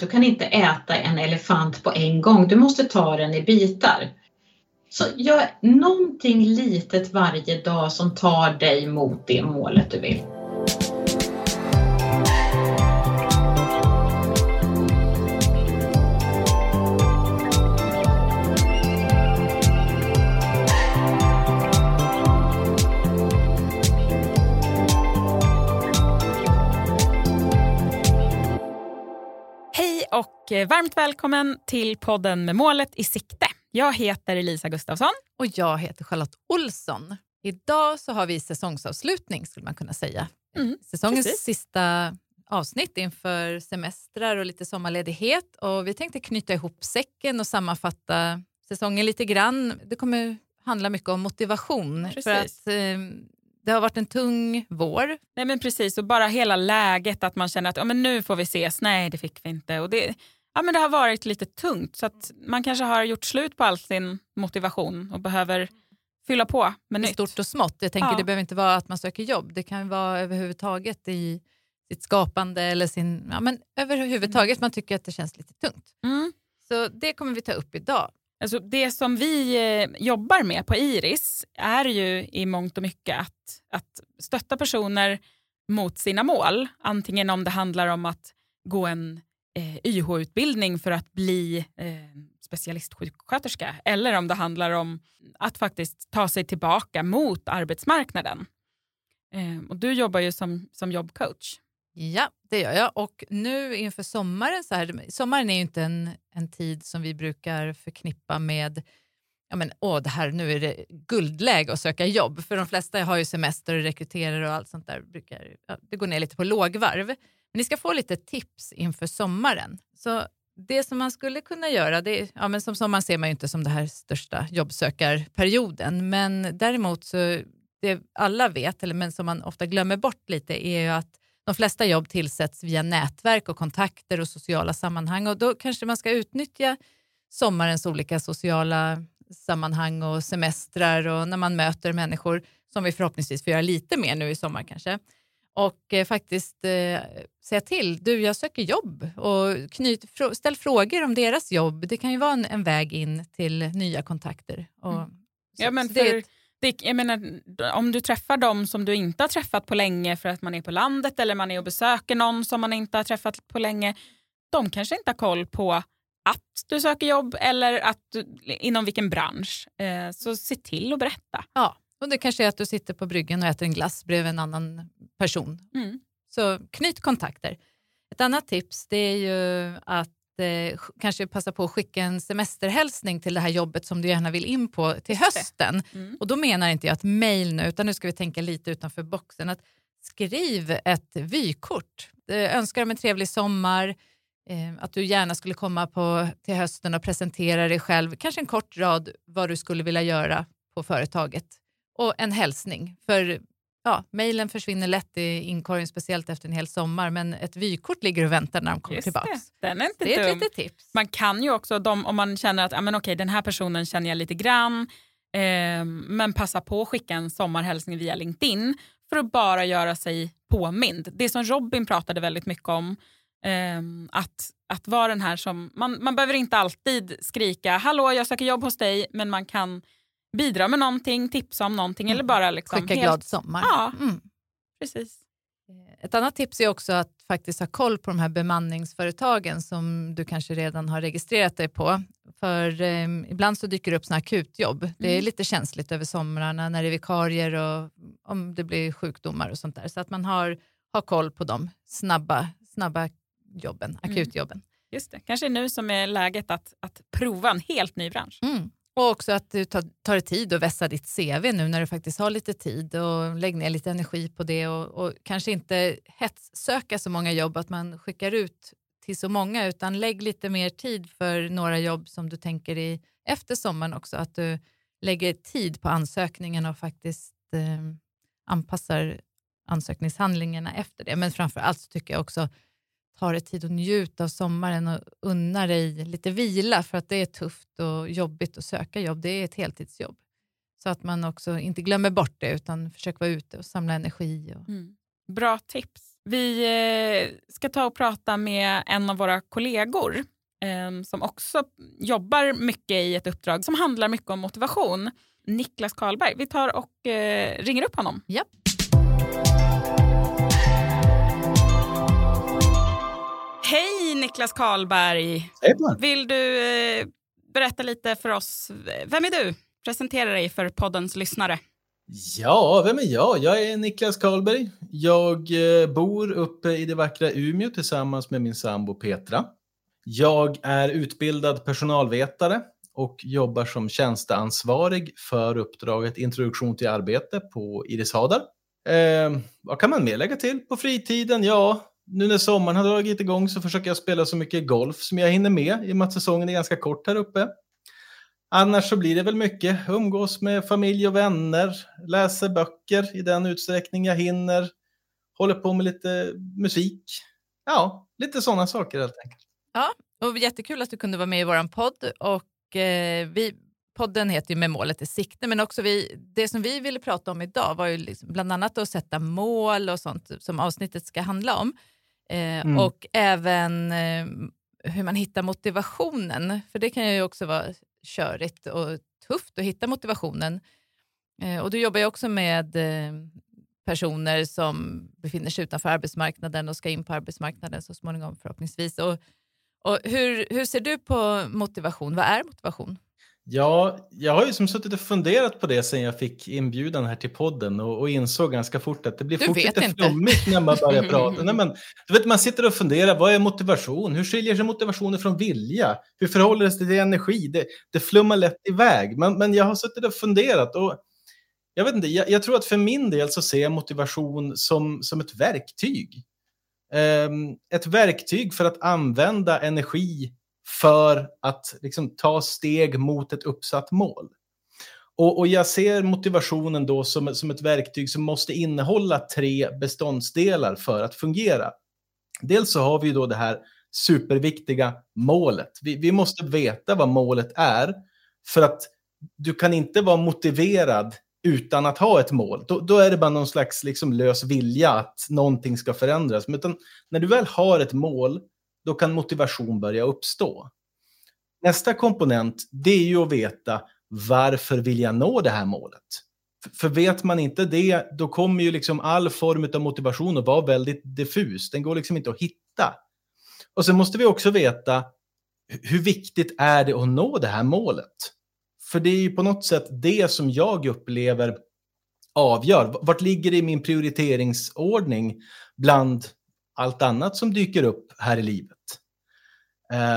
Du kan inte äta en elefant på en gång, du måste ta den i bitar. Så gör någonting litet varje dag som tar dig mot det målet du vill. Och eh, varmt välkommen till podden med målet i sikte. Jag heter Elisa Gustafsson. Och jag heter Charlotte Olsson. Idag så har vi säsongsavslutning skulle man kunna säga. Mm, Säsongens precis. sista avsnitt inför semestrar och lite sommarledighet. Och vi tänkte knyta ihop säcken och sammanfatta säsongen lite grann. Det kommer handla mycket om motivation. Precis. För att eh, det har varit en tung vår. Nej men precis och bara hela läget att man känner att ja, men nu får vi ses. Nej det fick vi inte. Och det, ja, men det har varit lite tungt så att man kanske har gjort slut på all sin motivation och behöver fylla på med nytt. Stort och smått. Jag tänker ja. Det behöver inte vara att man söker jobb. Det kan vara överhuvudtaget i sitt skapande eller sin, ja, men överhuvudtaget man tycker att det känns lite tungt. Mm. Så det kommer vi ta upp idag. Alltså det som vi eh, jobbar med på Iris är ju i mångt och mycket att, att stötta personer mot sina mål. Antingen om det handlar om att gå en eh, YH-utbildning för att bli eh, specialistsjuksköterska eller om det handlar om att faktiskt ta sig tillbaka mot arbetsmarknaden. Eh, och du jobbar ju som, som jobbcoach. Ja, det gör jag. Och nu inför sommaren, så här, sommaren är ju inte en, en tid som vi brukar förknippa med ja men, åh, det här, nu är det guldläge att söka jobb. För de flesta har ju semester och rekryterar och allt sånt där. Brukar, ja, det går ner lite på lågvarv. Men ni ska få lite tips inför sommaren. Så det som man skulle kunna göra, det, ja, men som sommaren ser man ju inte som den här största jobbsökarperioden. Men däremot så det alla vet, eller men som man ofta glömmer bort lite, är ju att de flesta jobb tillsätts via nätverk och kontakter och sociala sammanhang och då kanske man ska utnyttja sommarens olika sociala sammanhang och semestrar och när man möter människor som vi förhoppningsvis får göra lite mer nu i sommar kanske. Och eh, faktiskt eh, säga till, du jag söker jobb och knyt, fr ställ frågor om deras jobb. Det kan ju vara en, en väg in till nya kontakter. Och, mm. Ja, men för, det, jag menar, om du träffar dem som du inte har träffat på länge för att man är på landet eller man är och besöker någon som man inte har träffat på länge. De kanske inte har koll på att du söker jobb eller att du, inom vilken bransch. Eh, så se till att berätta. Ja, och det kanske är att du sitter på bryggan och äter en glass bredvid en annan person. Mm. Så knyt kontakter. Ett annat tips det är ju att eh, kanske passa på att skicka en semesterhälsning till det här jobbet som du gärna vill in på till hösten. Mm. Och då menar inte jag ett mejl nu, utan nu ska vi tänka lite utanför boxen. Att skriv ett vykort. Eh, önskar dem en trevlig sommar, eh, att du gärna skulle komma på, till hösten och presentera dig själv. Kanske en kort rad vad du skulle vilja göra på företaget. Och en hälsning. För ja, mejlen försvinner lätt i inkorgen, speciellt efter en hel sommar, men ett vykort ligger och väntar när de kommer tillbaka. Det. Den är inte det är ett litet tips. Man kan ju också, de, om man känner att ja, men okej, den här personen känner jag lite grann, eh, men passa på att skicka en sommarhälsning via LinkedIn för att bara göra sig påmind. Det som Robin pratade väldigt mycket om, eh, att, att vara den här som, man, man behöver inte alltid skrika hallå jag söker jobb hos dig, men man kan bidra med någonting, tipsa om någonting mm. eller bara liksom Skicka helt... glad sommar. Ja, mm. precis. Eh, ett annat tips är också att faktiskt ha koll på de här bemanningsföretagen som du kanske redan har registrerat dig på. För eh, ibland så dyker det upp såna akutjobb. Mm. Det är mm. lite känsligt över somrarna när det är vikarier och om det blir sjukdomar och sånt där. Så att man har, har koll på de snabba, snabba jobben, mm. akutjobben. Just det, kanske nu som är läget att, att prova en helt ny bransch. Mm. Och också att du tar, tar dig tid att vässa ditt CV nu när du faktiskt har lite tid och lägg ner lite energi på det och, och kanske inte hetssöka så många jobb att man skickar ut till så många utan lägg lite mer tid för några jobb som du tänker i efter sommaren också. Att du lägger tid på ansökningen och faktiskt eh, anpassar ansökningshandlingarna efter det. Men framför allt så tycker jag också ta dig tid att njuta av sommaren och unna dig lite vila för att det är tufft och jobbigt att söka jobb. Det är ett heltidsjobb. Så att man också inte glömmer bort det utan försöker vara ute och samla energi. Och... Mm. Bra tips. Vi eh, ska ta och prata med en av våra kollegor eh, som också jobbar mycket i ett uppdrag som handlar mycket om motivation. Niklas Karlberg. Vi tar och eh, ringer upp honom. Ja. Hej Niklas Karlberg! Hej på. Vill du eh, berätta lite för oss? Vem är du? Presentera dig för poddens lyssnare. Ja, vem är jag? Jag är Niklas Karlberg. Jag eh, bor uppe i det vackra Umeå tillsammans med min sambo Petra. Jag är utbildad personalvetare och jobbar som tjänsteansvarig för uppdraget Introduktion till arbete på Iris Hadar. Eh, vad kan man mer lägga till på fritiden? Ja, nu när sommaren har dragit igång så försöker jag spela så mycket golf som jag hinner med i och med att säsongen är ganska kort här uppe. Annars så blir det väl mycket umgås med familj och vänner, läser böcker i den utsträckning jag hinner, håller på med lite musik. Ja, lite sådana saker helt enkelt. Ja, och jättekul att du kunde vara med i vår podd. Och, eh, vi, podden heter ju Med målet i sikte, men också vi, det som vi ville prata om idag var ju liksom bland annat att sätta mål och sånt som avsnittet ska handla om. Eh, Mm. Och även eh, hur man hittar motivationen, för det kan ju också vara körigt och tufft att hitta motivationen. Eh, och du jobbar ju också med personer som befinner sig utanför arbetsmarknaden och ska in på arbetsmarknaden så småningom förhoppningsvis. Och, och hur, hur ser du på motivation? Vad är motivation? Ja, jag har ju som suttit och funderat på det sen jag fick inbjudan här till podden och, och insåg ganska fort att det blir Du fort lite inte. flummigt när man börjar prata. Nej, men, du vet, man sitter och funderar, vad är motivation? Hur skiljer sig motivationen från vilja? Hur förhåller det sig till energi? Det, det flummar lätt iväg, men, men jag har suttit och funderat och jag vet inte, jag, jag tror att för min del så ser jag motivation som, som ett verktyg. Ehm, ett verktyg för att använda energi för att liksom, ta steg mot ett uppsatt mål. Och, och jag ser motivationen då som, som ett verktyg som måste innehålla tre beståndsdelar för att fungera. Dels så har vi då det här superviktiga målet. Vi, vi måste veta vad målet är för att du kan inte vara motiverad utan att ha ett mål. Då, då är det bara någon slags liksom lös vilja att någonting ska förändras. Men utan, när du väl har ett mål, då kan motivation börja uppstå. Nästa komponent, det är ju att veta varför vill jag nå det här målet? För, vet man inte det, då kommer ju liksom all form av motivation att vara väldigt diffus. Den går liksom inte att hitta. Och sen måste vi också veta hur viktigt är det att nå det här målet? För det är ju på något sätt det som jag upplever avgör. Vart ligger det i min prioriteringsordning bland allt annat som dyker upp här i livet?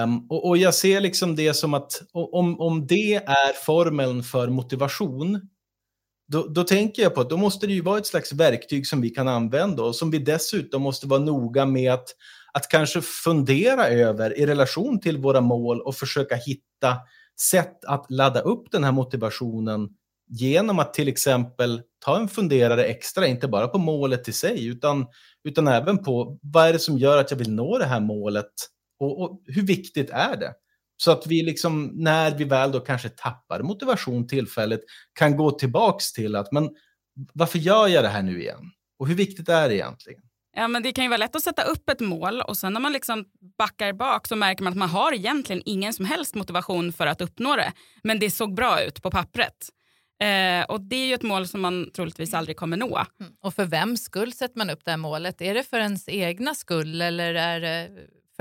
Um, och, och, jag ser liksom det som att om, om det är formeln för motivation, då, då tänker jag på att då måste det ju vara ett slags verktyg som vi kan använda och som vi dessutom måste vara noga med att, att kanske fundera över i relation till våra mål och försöka hitta sätt att ladda upp den här motivationen genom att till exempel ta en funderare extra, inte bara på målet i sig, utan, utan även på vad är det som gör att jag vill nå det här målet och, och hur viktigt är det? Så att vi liksom, när vi väl då kanske tappar motivation tillfälligt, kan gå tillbaks till att, men varför gör jag det här nu igen? Och hur viktigt är det egentligen? Ja, men det kan ju vara lätt att sätta upp ett mål och sen när man liksom backar bak så märker man att man har egentligen ingen som helst motivation för att uppnå det. Men det såg bra ut på pappret. Eh, och det är ju ett mål som man troligtvis aldrig kommer nå. Mm. Och för vems skull sätter man upp det här målet? Är det för ens egna skull eller är det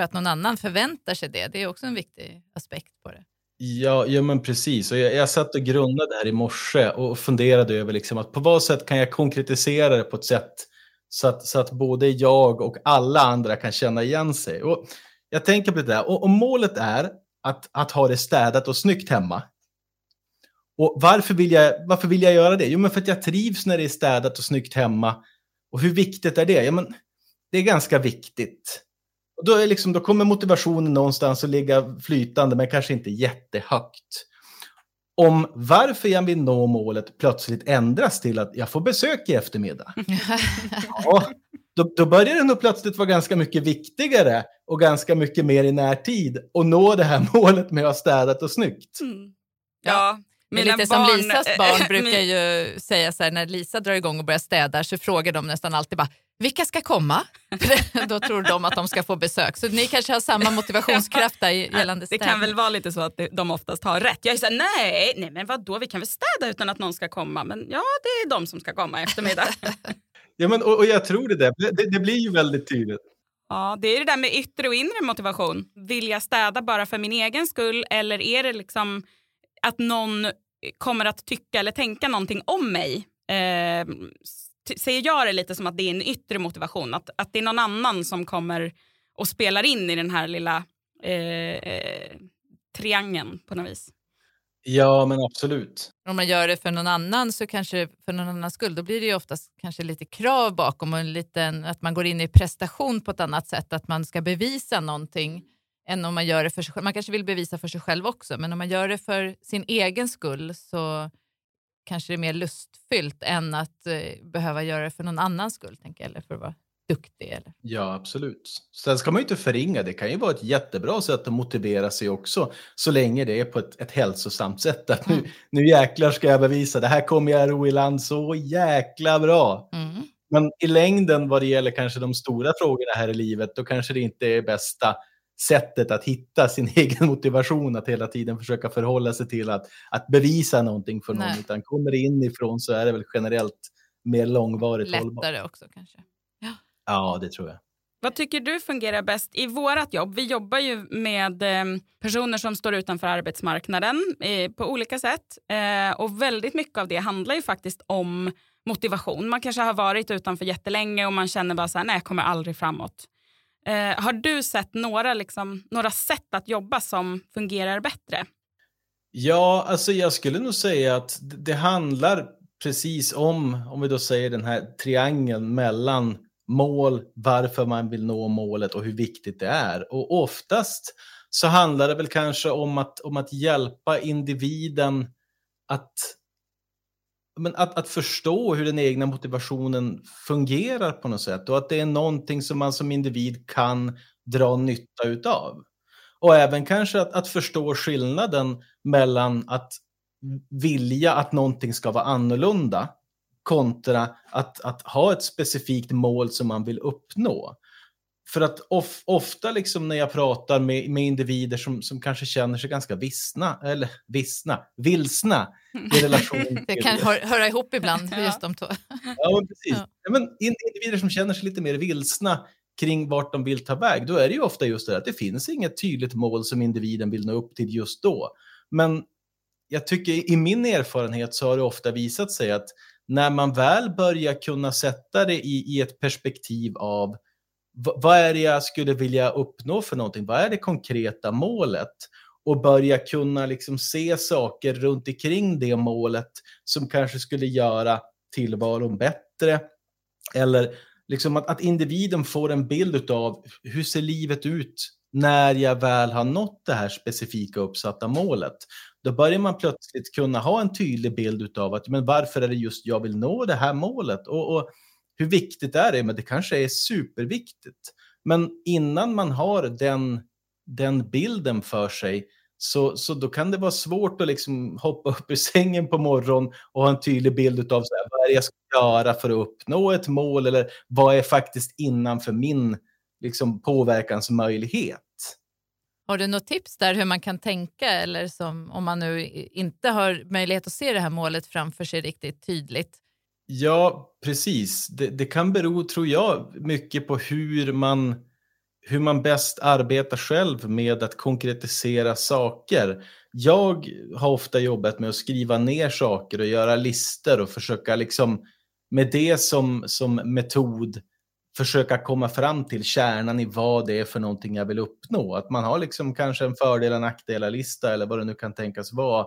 för att någon annan förväntar sig det? Det är också en viktig aspekt på det. Ja, ja men precis. Och jag, jag satt och grundade här i morse och funderade över liksom att på vad sätt kan jag konkretisera det på ett sätt så att, så att både jag och alla andra kan känna igen sig. Och jag tänker på det där, och, och målet är att, att ha det städat och snyggt hemma. Och varför vill, jag, varför vill jag göra det? Jo, men för att jag trivs när det är städat och snyggt hemma. Och hur viktigt är det? Ja, men det är ganska viktigt. Och då, är liksom, då kommer motivationen någonstans att ligga flytande, men kanske inte jättehögt. Om varför jag vill nå målet plötsligt ändras till att jag får besök i eftermiddag. ja, då, då börjar det nog plötsligt vara ganska mycket viktigare och ganska mycket mer i närtid att nå det här målet med att ha städat och snyggt. Mm. Ja, Men lite barn- som Lisas barn brukar ju säga så här, när Lisa drar igång och börjar städa så frågar de nästan alltid bara vilka ska komma? Då tror de att de ska få besök. Så ni kanske har samma motivationskraft där gällande städning. Det kan väl vara lite så att de oftast har rätt. Jag är såhär, nej, nej men vadå, vi kan väl städa utan att någon ska komma. Men ja, det är de som ska komma i eftermiddag. ja, men, och, och, jag tror det, där. det, det blir ju väldigt tydligt. Ja, det är det där med yttre och inre motivation. Vill jag städa bara för min egen skull eller är det liksom att någon kommer att tycka eller tänka någonting om mig? Eh, ser jag det lite som att det är en yttre motivation. Att, att det är någon annan som kommer och spelar in i den här lilla eh, eh, triangeln på något vis. Ja, men absolut. Om man gör det för någon annan så kanske för någon annans skull, då blir det ju oftast kanske lite krav bakom och en liten, att man går in i prestation på ett annat sätt, att man ska bevisa någonting än om man gör det för sig själv. Man kanske vill bevisa för sig själv också, men om man gör det för sin egen skull så kanske det är mer lustfyllt än att eh, behöva göra det för någon annans skull, tänker jag, eller för att vara duktig. Eller? Ja, absolut. Sen ska man ju inte förringa, det kan ju vara ett jättebra sätt att motivera sig också, så länge det är på ett, ett hälsosamt sätt. Att nu, mm. nu jäklar ska jag bevisa, det här kommer jag ro i land så jäkla bra. Mm. Men i längden vad det gäller kanske de stora frågorna här i livet, då kanske det inte är bästa sättet att hitta sin egen motivation att hela tiden försöka förhålla sig till att, att bevisa någonting för någon. Nej. Utan kommer det inifrån så är det väl generellt mer långvarigt Lättare hållbart. också kanske. Ja. ja, det tror jag. Vad tycker du fungerar bäst i vårt jobb? Vi jobbar ju med eh, personer som står utanför arbetsmarknaden eh, på olika sätt. Eh, och väldigt mycket av det handlar ju faktiskt om motivation. Man kanske har varit utanför jättelänge och man känner bara så här, nej jag kommer aldrig framåt. Eh, har du sett några, liksom, några sätt att jobba som fungerar bättre? Ja, alltså jag skulle nog säga att det handlar precis om, om vi då säger den här triangeln mellan mål, varför man vill nå målet och hur viktigt det är. Och oftast så handlar det väl kanske om att, om att hjälpa individen att men att, att förstå hur den egna motivationen fungerar på något sätt och att det är någonting som man som individ kan dra nytta utav. Och även kanske att, att förstå skillnaden mellan att vilja att någonting ska vara annorlunda kontra att, att ha ett specifikt mål som man vill uppnå. För att of, ofta liksom när jag pratar med, med individer som, som kanske känner sig ganska vissna, eller vissna, vilsna i relation Det kan hör, höra ihop ibland, ja. just de två. ja, men precis. Ja, men individer som känner sig lite mer vilsna kring vart de vill ta väg, då är det ju ofta just det att det finns inget tydligt mål som individen vill nå upp till just då. Men jag tycker i min erfarenhet så har det ofta visat sig att när man väl börjar kunna sätta det i, i ett perspektiv av vad är det jag skulle vilja uppnå för någonting? Vad är det konkreta målet? Och börja kunna liksom se saker runt omkring det målet som kanske skulle göra tillvaron bättre. Eller liksom att, att individen får en bild av hur ser livet ut när jag väl har nått det här specifika uppsatta målet. Då börjar man plötsligt kunna ha en tydlig bild av att men varför är det just jag vill nå det här målet? Och, och hur viktigt är det? Men det kanske är superviktigt. Men innan man har den, den bilden för sig så, så då kan det vara svårt att liksom hoppa upp ur sängen på morgonen och ha en tydlig bild av så här, vad är det jag ska göra för att uppnå ett mål eller vad är faktiskt innanför min liksom, påverkansmöjlighet. Har du något tips där hur man kan tänka eller som, om man nu inte har möjlighet att se det här målet framför sig riktigt tydligt? Ja, precis. Det, det, kan bero, tror jag, mycket på hur man, hur man bäst arbetar själv med att konkretisera saker. Jag har ofta jobbat med att skriva ner saker och göra listor och försöka liksom med det som, som metod försöka komma fram till kärnan i vad det är för någonting jag vill uppnå. Att man har liksom kanske en fördel och nackdelar-lista eller vad det nu kan tänkas vara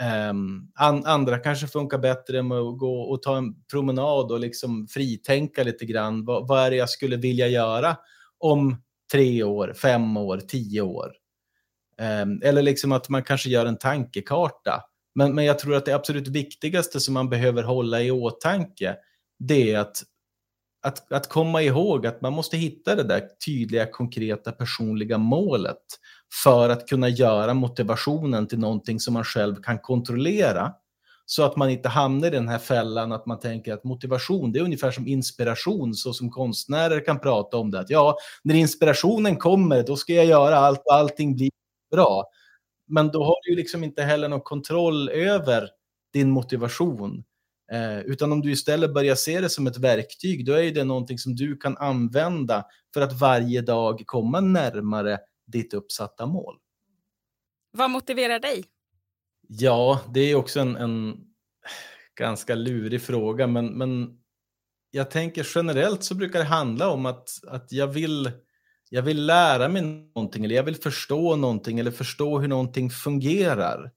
Ehm, um, and, andra kanske funkar bättre med att gå och ta en promenad och liksom fritänka lite grann. Vad, vad är det jag skulle vilja göra om tre år, fem år, tio år? Um, eller liksom att man kanske gör en tankekarta. Men, men jag tror att det absolut viktigaste som man behöver hålla i åtanke, det är att, att, att komma ihåg att man måste hitta det där tydliga, konkreta, personliga målet för att kunna göra motivationen till någonting som man själv kan kontrollera så att man inte hamnar i den här fällan att man tänker att motivation, det är ungefär som inspiration, så som konstnärer kan prata om det. Att ja, när inspirationen kommer, då ska jag göra allt och allting blir bra. Men då har du ju liksom inte heller någon kontroll över din motivation. Eh, utan om du istället börjar se det som ett verktyg, då är det någonting som du kan använda för att varje dag komma närmare ditt uppsatta mål. Vad motiverar dig? Ja, det är också en, en ganska lurig fråga, men, men jag tänker generellt så brukar det handla om att, att jag, vill, jag vill lära mig någonting, eller jag vill förstå någonting, eller förstå hur någonting fungerar.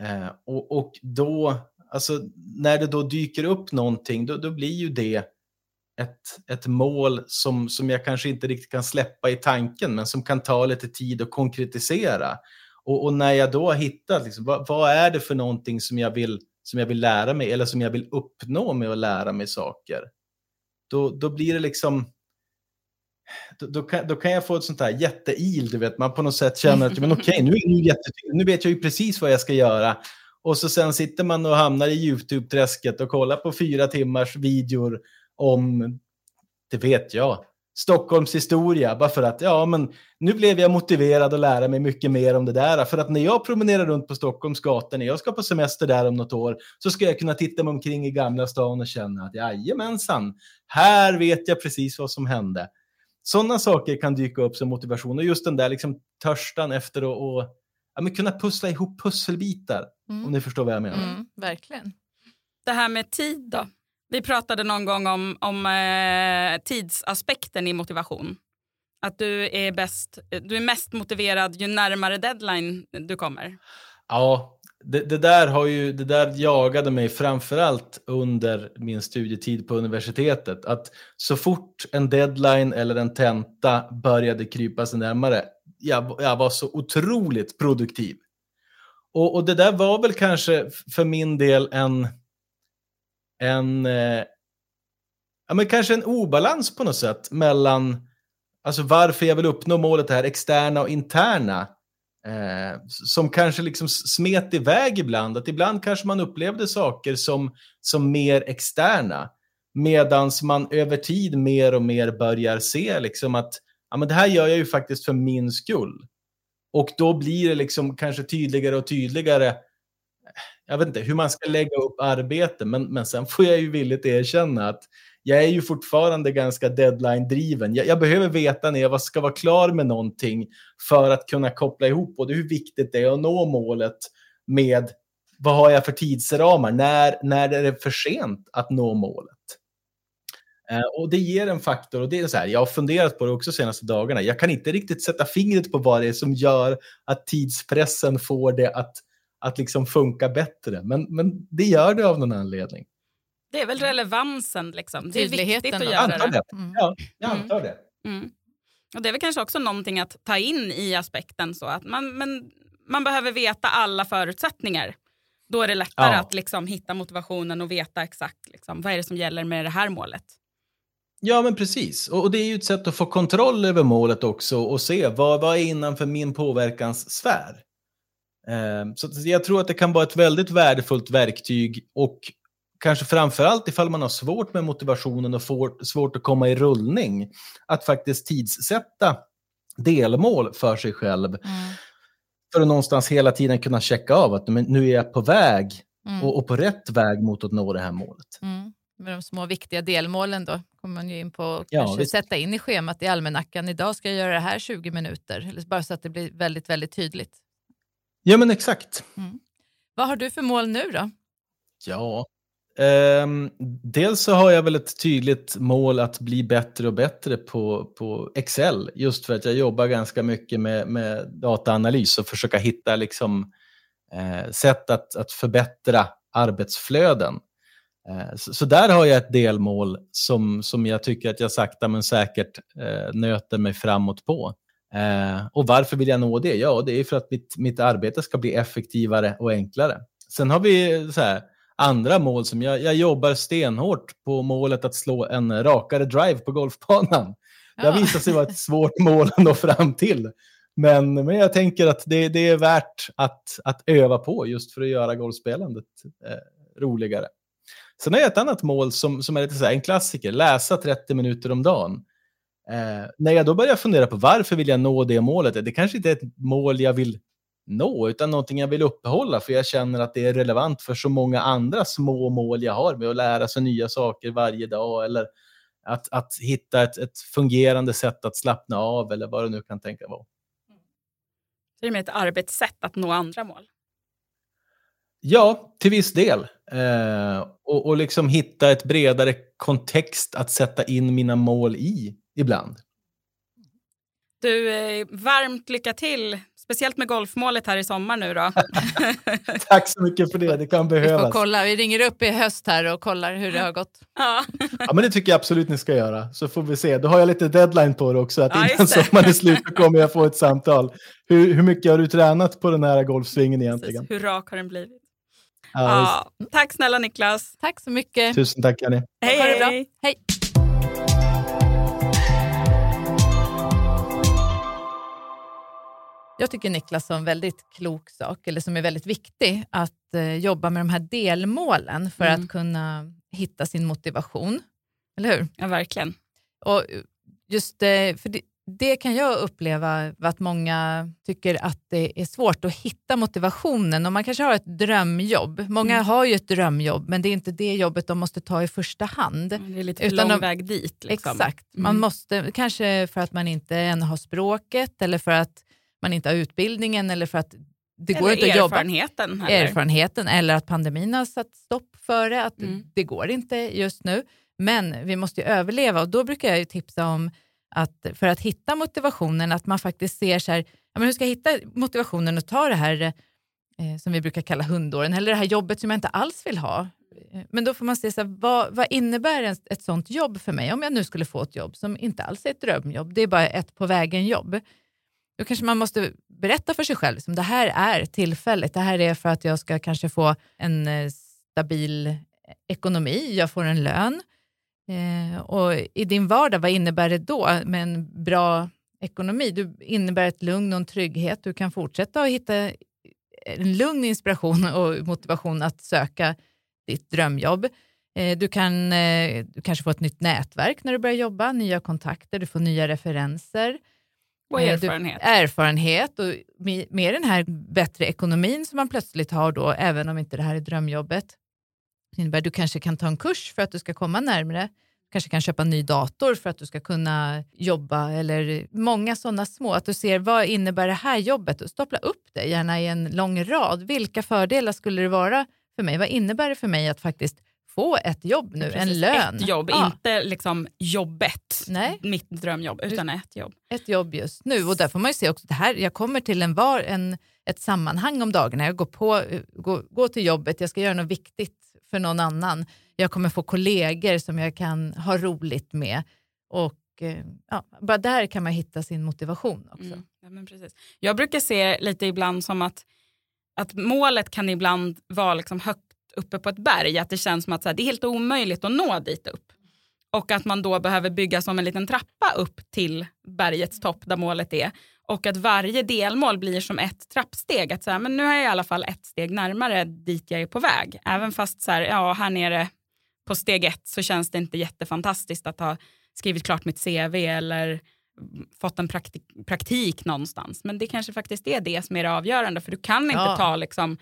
Eh, och, och då, alltså när det då dyker upp någonting, då, då blir ju det ett, ett mål som, som jag kanske inte riktigt kan släppa i tanken, men som kan ta lite tid att konkretisera. Och, och när jag då har hittat, liksom, vad, vad, är det för någonting som jag, vill, som jag vill lära mig, eller som jag vill uppnå med att lära mig saker, då, då blir det liksom, då, då, kan, då kan jag få ett sånt här jätteil, du vet, man på något sätt känner att men okej, nu, nu, nu vet jag ju precis vad jag ska göra. Och så sen sitter man och hamnar i YouTube-träsket och kollar på fyra timmars videor om, det vet jag, Stockholms historia. Bara för att, ja men nu blev jag motiverad att lära mig mycket mer om det där. För att när jag promenerar runt på Stockholms gator, när jag ska på semester där om något år, så ska jag kunna titta mig omkring i Gamla stan och känna att jajamensan, här vet jag precis vad som hände. Sådana saker kan dyka upp som motivation och just den där liksom törstan efter att och, ja, men kunna pussla ihop pusselbitar. Mm. Om ni förstår vad jag menar. Mm, verkligen. Det här med tid då? Vi pratade någon gång om, om eh, tidsaspekten i motivation. Att du är, bäst, du är mest motiverad ju närmare deadline du kommer. Ja, det, det, där har ju, det där jagade mig framförallt under min studietid på universitetet. Att så fort en deadline eller en tenta började krypa sig närmare, jag, jag var så otroligt produktiv. Och, och det där var väl kanske för min del en en, eh, ja, men kanske en obalans på något sätt mellan alltså varför jag vill uppnå målet det här externa och interna. Eh, som kanske liksom smet iväg ibland. Att ibland kanske man upplevde saker som, som mer externa. Medan man över tid mer och mer börjar se liksom att ja, men det här gör jag ju faktiskt för min skull. Och då blir det liksom kanske tydligare och tydligare jag vet inte hur man ska lägga upp arbete, men, men sen får jag ju villigt erkänna att jag är ju fortfarande ganska deadline-driven. Jag, jag, behöver veta när jag ska vara klar med någonting för att kunna koppla ihop både hur viktigt det är att nå målet med vad har jag för tidsramar, när, när är det för sent att nå målet. Eh, och det ger en faktor, och det är så här, jag har funderat på det också de senaste dagarna, jag kan inte riktigt sätta fingret på vad det är som gör att tidspressen får det att att liksom funka bättre. Men, men det gör det av någon anledning. Det är väl relevansen, liksom. det är viktigt att göra det. det. Mm. Ja, jag mm. antar det. Mm. Och Det är väl kanske också någonting att ta in i aspekten så att man, men, man behöver veta alla förutsättningar. Då är det lättare ja. att liksom hitta motivationen och veta exakt liksom, vad är det som gäller med det här målet. Ja, men precis. Och, och det är ju ett sätt att få kontroll över målet också och se vad, vad är innanför min påverkanssfär. Ehm, så jag tror att det kan vara ett väldigt värdefullt verktyg och kanske framförallt ifall man har svårt med motivationen och får svårt att komma i rullning, att faktiskt tidssätta delmål för sig själv. Mm. För att någonstans hela tiden kunna checka av att nu är jag på väg mm. och, och, på rätt väg mot att nå det här målet. Mm. Med de små viktiga delmålen då kommer man ju in på att ja, sätta in i schemat i almanackan. Idag ska jag göra det här 20 minuter, eller bara så att det blir väldigt, väldigt tydligt. Ja, men exakt. Mm. Vad har du för mål nu då? Ja, eh, dels så har jag väl ett tydligt mål att bli bättre och bättre på, på Excel. Just för att jag jobbar ganska mycket med, med dataanalys och försöka hitta liksom, eh, sätt att, att förbättra arbetsflöden. Eh, så, så, där har jag ett delmål som, som jag tycker att jag sakta men säkert eh, nöter mig framåt på. Eh, och varför vill jag nå det? Ja, det är för att mitt, mitt arbete ska bli effektivare och enklare. Sen har vi så här, andra mål som jag, jag jobbar stenhårt på målet att slå en rakare drive på golfbanan. Det har visat sig vara ett svårt mål att nå fram till. Men, men jag tänker att det, det är värt att, att öva på just för att göra golfspelandet eh, roligare. Sen har jag ett annat mål som, som är lite så här, en klassiker, läsa 30 minuter om dagen. Eh, när jag då börjar fundera på varför vill jag nå det målet, det kanske inte är ett mål jag vill nå, utan någonting jag vill uppehålla, för jag känner att det är relevant för så många andra små mål jag har med att lära sig nya saker varje dag, eller att, att hitta ett, ett fungerande sätt att slappna av, eller vad det nu kan tänka vara. Det är med ett arbetssätt att nå andra mål. Ja, till viss del. Eh, och, och liksom hitta ett bredare kontext att sätta in mina mål i ibland. Du, eh, varmt lycka till, speciellt med golfmålet här i sommar nu då. Tack så mycket för det, det kan behövas. Vi får kolla, vi ringer upp i höst här och kollar hur det har gått. ja. Ja, men det tycker jag absolut ni ska göra, så får vi se. Då har jag lite deadline på det också, att Ja, innan sommaren är slut så kommer jag få ett samtal. Hur, hur mycket har du tränat på den här golfsvingen egentligen? Precis, hur rak har den blivit? Ja, Ja. Tack snälla Niklas. Tack så mycket. Tusen tack, Annie. Hej, Ha det bra. hej. Hej. Jag tycker Niklas sa en väldigt klok sak, eller som är väldigt viktig, att eh, jobba med de här delmålen för Mm. att kunna hitta sin motivation. Eller hur? Ja, verkligen. Och just eh, för det, det kan jag uppleva att många tycker att det är svårt att hitta motivationen. Och man kanske har ett drömjobb. Många Mm. har ju ett drömjobb, men det är inte det jobbet de måste ta i första hand. Det är lite för Utan lång de- väg dit. Liksom. Exakt. Man Mm. måste, kanske för att man inte än har språket eller för att man inte har utbildningen eller för att det går Eller inte att jobba. erfarenheten. Heller. Erfarenheten eller att pandemin har satt stopp för det. Att Mm. Det går inte just nu. Men vi måste ju överleva och då brukar jag ju tipsa om att för att hitta motivationen, att man faktiskt ser så här, ja, men hur ska jag hitta motivationen att ta det här eh, som vi brukar kalla hundåren, eller det här jobbet som jag inte alls vill ha. Eh, Men då får man se, så här, vad, vad innebär ett, ett sånt jobb för mig? Om jag nu skulle få ett jobb som inte alls är ett drömjobb, det är bara ett på vägen-jobb. Då kanske man måste berätta för sig själv, som det här är tillfälligt, det här är för att jag ska kanske få en eh, stabil eh, ekonomi, jag får en lön. Eh, och I din vardag, vad innebär det då med en bra ekonomi? Du innebär ett lugn och en trygghet. Du kan fortsätta att hitta eh, en lugn inspiration och motivation att söka ditt drömjobb. Eh, du kan eh, du kanske få ett nytt nätverk när du börjar jobba, nya kontakter, du får nya referenser. Och Eh, du- erfarenhet. Erfarenhet och med, den här bättre ekonomin som man plötsligt har då, även om inte det här är drömjobbet, innebär du kanske kan ta en kurs för att du ska komma närmare. Du kanske kan köpa en ny dator för att du ska kunna jobba eller många sådana små. Att du ser vad innebär det här jobbet och stapla upp det gärna i en lång rad. Vilka fördelar skulle det vara för mig? Vad innebär det för mig att faktiskt få ett jobb nu, en Precis, lön? Ett jobb, Ja. inte liksom jobbet, Nej. mitt drömjobb, utan ett jobb. ett jobb just nu. Och där får man ju se också det här, jag kommer till en var, en, ett sammanhang om dagarna. Jag går, på, går, går till jobbet, jag ska göra något viktigt för någon annan. Jag kommer få kollegor som jag kan ha roligt med. Och eh, ja, bara där kan man hitta sin motivation också. Mm. Ja, men precis. Jag brukar se lite ibland som att, att målet kan ibland vara liksom högt uppe på ett berg. Att det känns som att här, det är helt omöjligt att nå dit upp. Och att man då behöver bygga som en liten trappa upp till bergets topp där målet är. Och att varje delmål blir som ett trappsteg. Att så här, men nu är jag i alla fall ett steg närmare dit jag är på väg. Även fast så här, ja, här nere på steg ett så känns det inte jättefantastiskt att ha skrivit klart mitt CV eller fått en praktik, praktik någonstans. Men det kanske faktiskt är det som är det avgörande för du kan inte Ja. ta liksom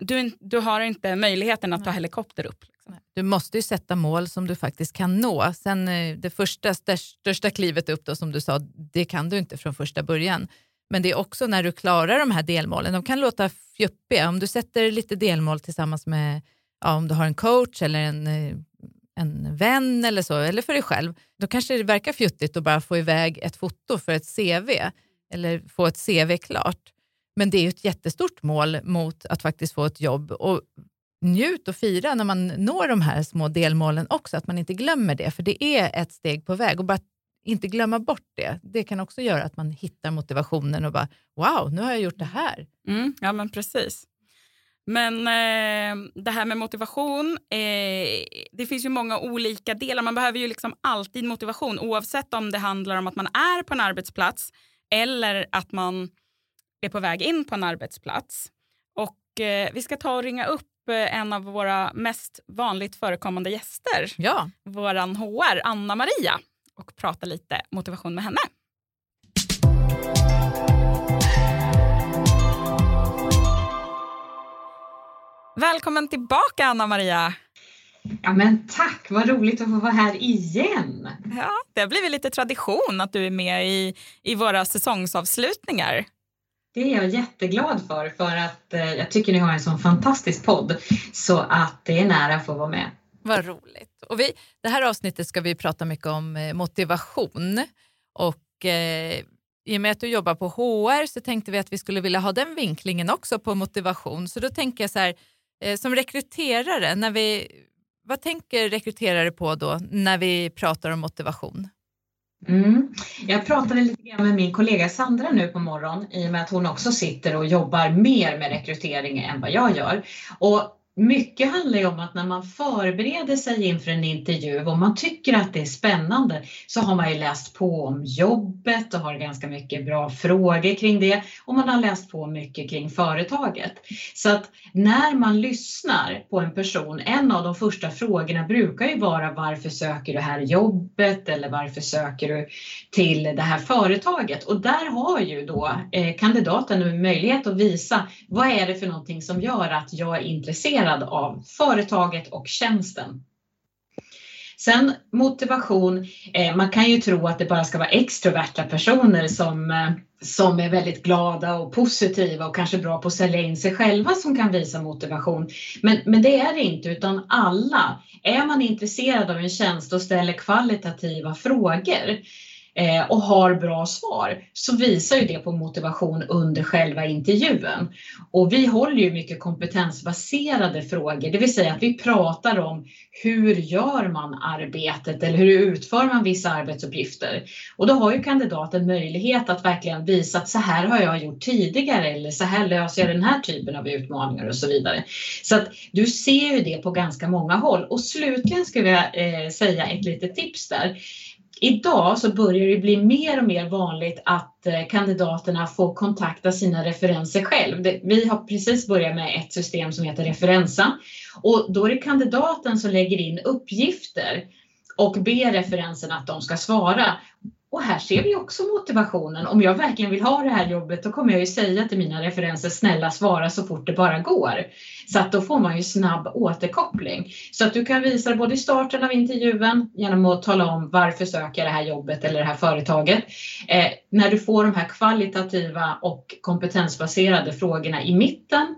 du, du har inte möjligheten att ta helikopter upp. Liksom. Du måste ju sätta mål som du faktiskt kan nå. Sen eh, det första, största, klivet upp då, som du sa, det kan du inte från första början. Men det är också när du klarar de här delmålen. De kan låta fjuppiga. Om du sätter lite delmål tillsammans med, ja, om du har en coach eller en, eh, en vän eller så, eller för dig själv, då kanske det verkar fjuttigt att bara få iväg ett foto för ett CV eller få ett CV klart. Men det är ju ett jättestort mål mot att faktiskt få ett jobb. Och njut och fira när man når de här små delmålen också, att man inte glömmer det, för det är ett steg på väg. Och bara inte glömma bort det, det kan också göra att man hittar motivationen och bara wow, nu har jag gjort det här. Mm, ja men precis. Men eh, det här med motivation, eh, det finns ju många olika delar. Man behöver ju liksom alltid motivation oavsett om det handlar om att man är på en arbetsplats eller att man är på väg in på en arbetsplats. Och eh, vi ska ta och ringa upp eh, en av våra mest vanligt förekommande gäster, Ja, våran HR, Anna-Maria, och prata lite motivation med henne. Välkommen tillbaka Anna-Maria. Ja men tack, vad roligt att få vara här igen. Ja, det har blivit lite tradition att du är med i, i våra säsongsavslutningar. Det är jag jätteglad för, för att eh, jag tycker ni har en sån fantastisk podd så att det är nära att få vara med. vad roligt. Och vi, det här avsnittet ska vi prata mycket om eh, motivation. Och eh, i och med att du jobbar på HR så tänkte vi att vi skulle vilja ha den vinklingen också på motivation. Så då tänker jag så här, eh, som rekryterare, när vi, vad tänker rekryterare på då när vi pratar om motivation? Mm. Jag pratade lite grann med min kollega Sandra nu på morgonen i och med att hon också sitter och jobbar mer med rekrytering än vad jag gör. Och mycket handlar ju om att när man förbereder sig inför en intervju och man tycker att det är spännande så har man ju läst på om jobbet och har ganska mycket bra frågor kring det och man har läst på mycket kring företaget. Så att när man lyssnar på en person, en av de första frågorna brukar ju vara varför söker du här jobbet eller varför söker du till det här företaget? Och där har ju då eh, kandidaten möjlighet att visa vad är det för någonting som gör att jag är intresserad av företaget och tjänsten. Sen motivation, eh, man kan ju tro att det bara ska vara extroverta personer som, eh, som är väldigt glada och positiva och kanske bra på att sälja in sig själva som kan visa motivation. Men, men det är det inte utan alla. Är man intresserad av en tjänst och ställer kvalitativa frågor eh, och har bra svar så visar ju det på motivation under själva intervjun. Och vi håller ju mycket kompetensbaserade frågor, det vill säga att vi pratar om hur gör man arbetet eller hur utför man vissa arbetsuppgifter? Och då har ju kandidaten möjlighet att verkligen visa att så här har jag gjort tidigare eller så här löser jag den här typen av utmaningar och så vidare. Så att du ser ju det på ganska många håll. Och slutligen skulle jag eh, säga ett litet tips där. Idag så börjar det bli mer och mer vanligt att eh, kandidaterna får kontakta sina referenser själv. Vi har precis börjat med ett system som heter Referensa och då är det kandidaten som lägger in uppgifter och ber referensen att de ska svara. Och här ser vi också motivationen. Om jag verkligen vill ha det här jobbet då kommer jag ju säga till mina referenser snälla svara så fort det bara går. Så att då får man ju snabb återkoppling. Så att du kan visa det både i starten av intervjun genom att tala om varför söker jag det här jobbet eller det här företaget. Eh, när du får de här kvalitativa och kompetensbaserade frågorna i mitten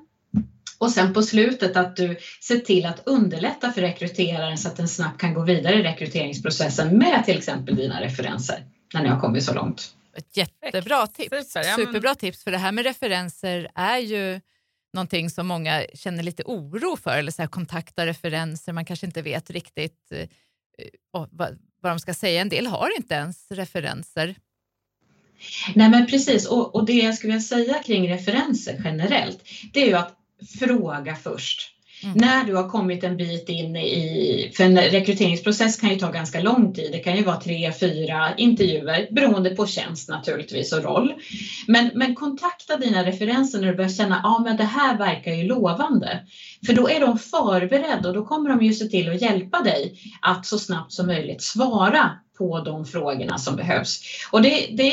och sen på slutet att du ser till att underlätta för rekryteraren så att den snabbt kan gå vidare i rekryteringsprocessen med till exempel dina referenser när ni har kommit så långt. Ett jättebra tips. Super, ja, men- Superbra tips, för det här med referenser är ju någonting som många känner lite oro för, eller så här, kontakta referenser, man kanske inte vet riktigt oh, vad, vad de ska säga. En del har inte ens referenser. Nej men precis och, och det jag skulle vilja säga kring referenser generellt det är ju att fråga först. Mm. När du har kommit en bit in i, för en rekryteringsprocess kan ju ta ganska lång tid, det kan ju vara tre, fyra intervjuer beroende på tjänst naturligtvis och roll. Men, men kontakta dina referenser när du börjar känna, ja men det här verkar ju lovande. För då är de förberedda och då kommer de ju se till att hjälpa dig att så snabbt som möjligt svara på de frågorna som behövs. Och det, det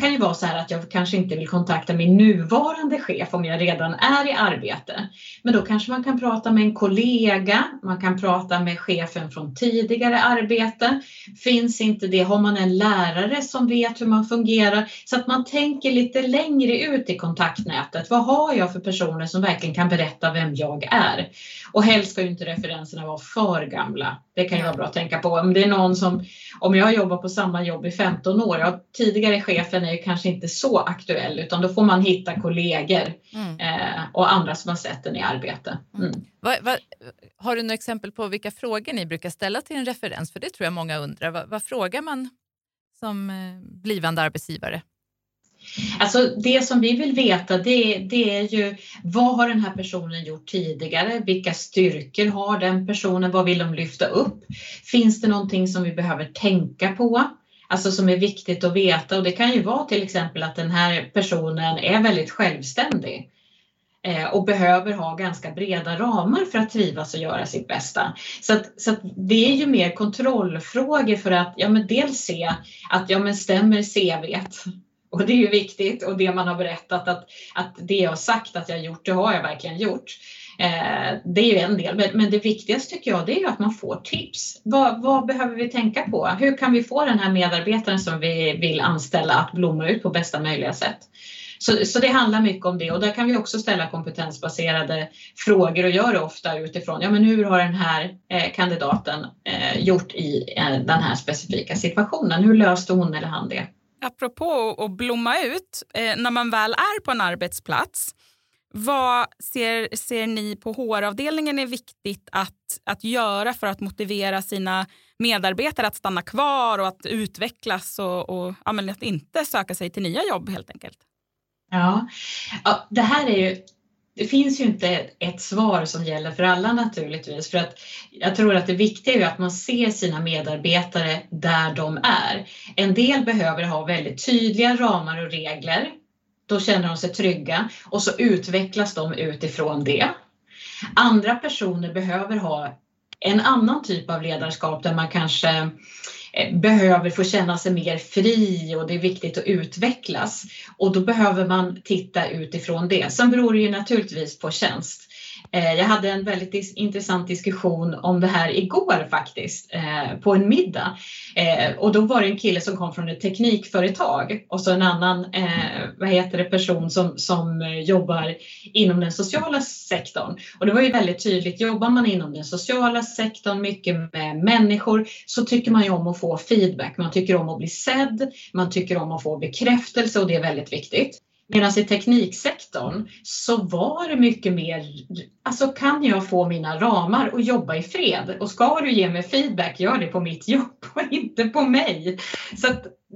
kan ju vara så här att jag kanske inte vill kontakta min nuvarande chef om jag redan är i arbete. Men då kanske man kan prata med en kollega, man kan prata med chefen från tidigare arbete. Finns inte det, har man en lärare som vet hur man fungerar? Så att man tänker lite längre ut i kontaktnätet. Vad har jag för personer som verkligen kan berätta vem jag är? Och helst ska ju inte referenserna vara för gamla. Det kan ju vara bra att tänka på. Om det är någon som, om jag jobbar på samma jobb i 15 år, ja, tidigare chefen är ju kanske inte så aktuell utan då får man hitta kollegor Mm. eh, och andra som har sett den i arbete. Mm. Vad, vad, har du några exempel på vilka frågor ni brukar ställa till en referens? För det tror jag många undrar. Vad, vad frågar man som eh, blivande arbetsgivare? Alltså det som vi vill veta det, det är ju vad har den här personen gjort tidigare? Vilka styrkor har den personen? Vad vill de lyfta upp? Finns det någonting som vi behöver tänka på? alltså som är viktigt att veta och det kan ju vara till exempel att den här personen är väldigt självständig eh, och behöver ha ganska breda ramar för att trivas och göra sitt bästa. Så, att, så att det är ju mer kontrollfrågor för att ja, men dels se att ja, men stämmer CVt och det är ju viktigt och det man har berättat att, att det jag har sagt att jag har gjort, det har jag verkligen gjort. Eh, det är ju en del, men, men det viktigaste tycker jag det är ju att man får tips. Vad, vad, behöver vi tänka på? Hur kan vi få den här medarbetaren som vi vill anställa att blomma ut på bästa möjliga sätt? Så, så det handlar mycket om det och där kan vi också ställa kompetensbaserade frågor och gör det ofta utifrån, ja men hur har den här eh, kandidaten eh, gjort i eh, den här specifika situationen? Hur löste hon eller han det? Apropå att blomma ut, eh, när man väl är på en arbetsplats, vad ser, ser ni på HR-avdelningen är viktigt att, att göra för att motivera sina medarbetare att stanna kvar och att utvecklas och, och ja, att inte söka sig till nya jobb helt enkelt? Ja, ja det här är ju det finns ju inte ett svar som gäller för alla naturligtvis. För att jag tror att det viktiga är att man ser sina medarbetare där de är. En del behöver ha väldigt tydliga ramar och regler. Då känner de sig trygga och så utvecklas de utifrån det. Andra personer behöver ha en annan typ av ledarskap där man kanske eh, behöver få känna sig mer fri och det är viktigt att utvecklas. Och då behöver man titta utifrån det. Sen beror det ju naturligtvis på tjänst. Eh, jag hade en väldigt intressant diskussion om det här igår faktiskt eh, på en middag. Eh, och då var det en kille som kom från ett teknikföretag och så en annan vad heter det, person som, som jobbar inom den sociala sektorn. Och det var ju väldigt tydligt, jobbar man inom den sociala sektorn mycket med människor så tycker man ju om att få feedback. Man tycker om att bli sedd, man tycker om att få bekräftelse och det är väldigt viktigt. Medan i tekniksektorn så var det mycket mer, alltså kan jag få mina ramar och jobba i fred? Och ska du ge mig feedback, gör det på mitt jobb och inte på mig. Så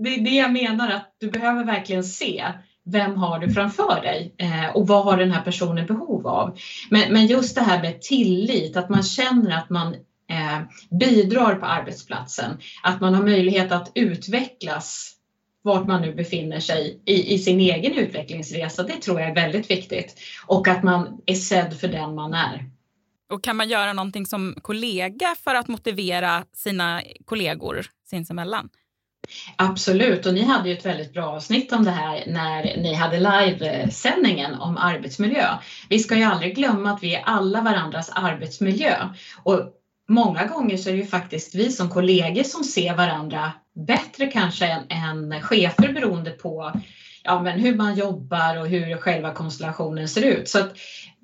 det är det jag menar att du behöver verkligen se vem har du framför dig eh, och vad har den här personen behov av? Men, men just det här med tillit, att man känner att man eh, bidrar på arbetsplatsen, att man har möjlighet att utvecklas vart man nu befinner sig i, i, sin egen utvecklingsresa, det tror jag är väldigt viktigt. Och att man är sedd för den man är. Och kan man göra någonting som kollega för att motivera sina kollegor sinsemellan? Absolut, och ni hade ju ett väldigt bra avsnitt om det här när ni hade livesändningen om arbetsmiljö. Vi ska ju aldrig glömma att vi är alla varandras arbetsmiljö. Och många gånger så är det ju faktiskt vi som kollegor som ser varandra bättre kanske än, än chefer beroende på ja, men hur man jobbar och hur själva konstellationen ser ut. Så att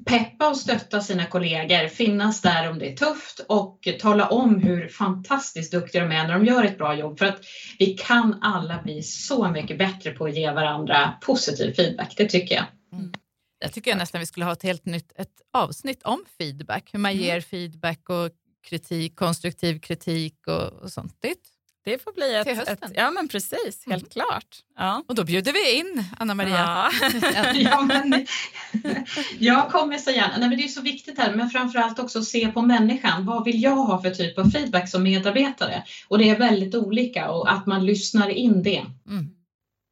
peppa och stötta sina kollegor, finnas där om det är tufft och tala om hur fantastiskt duktiga de är när de gör ett bra jobb. För att vi kan alla bli så mycket bättre på att ge varandra positiv feedback, det tycker jag. Mm. Jag tycker nästan vi skulle ha ett helt nytt ett avsnitt om feedback, hur man mm. ger feedback och kritik, konstruktiv kritik och, och sånt. Det det får bli ett... Till hösten. Ett, ja, men precis. Helt mm. klart. Ja. Och då bjuder vi in Anna-Maria. Ja. ja, men, jag kommer så gärna. Nej, men det är så viktigt här, men framförallt också att se på människan. Vad vill jag ha för typ av feedback som medarbetare? Och det är väldigt olika och att man lyssnar in det. Mm.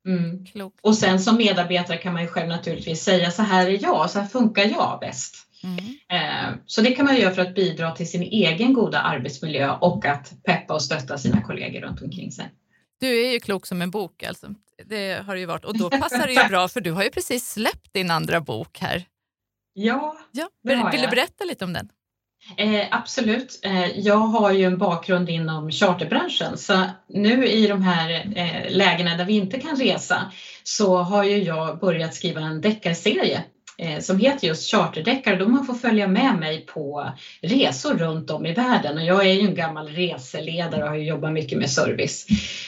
Mm. Och sen som medarbetare kan man ju själv naturligtvis säga så här är jag, så här funkar jag bäst. Mm. Eh, så det kan man göra för att bidra till sin egen goda arbetsmiljö och att peppa och stötta sina kollegor runt omkring sig. Du är ju klok som en bok alltså. Det har det ju varit och då passar det ju bra för du har ju precis släppt din andra bok här. Ja, ja Vill du berätta lite om den? Eh, absolut. Eh, jag har ju en bakgrund inom charterbranschen så nu i de här eh, lägena där vi inte kan resa så har ju jag börjat skriva en deckarserie Eh, som heter just Charterdeckare då man får följa med mig på resor runt om i världen och jag är ju en gammal reseledare och har jobbat mycket med service.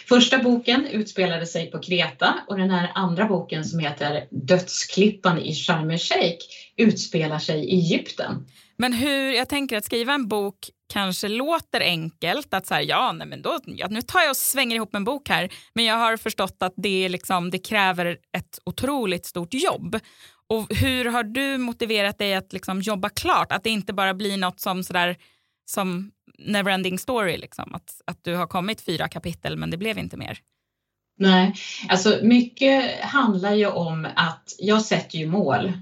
Första boken utspelade sig på Kreta och den här andra boken som heter Dödsklippan i Sharm el-Sheikh utspelar sig i Egypten. Men hur, jag tänker att skriva en bok kanske låter enkelt, att så här, ja, nej, men då, ja, nu tar jag och svänger ihop en bok här, men jag har förstått att det, liksom, det kräver ett otroligt stort jobb. Och hur har du motiverat dig att liksom jobba klart? Att det inte bara blir något som sådär som neverending story, liksom. att, att du har kommit fyra kapitel men det blev inte mer. Nej, alltså mycket handlar ju om att jag sätter ju mål.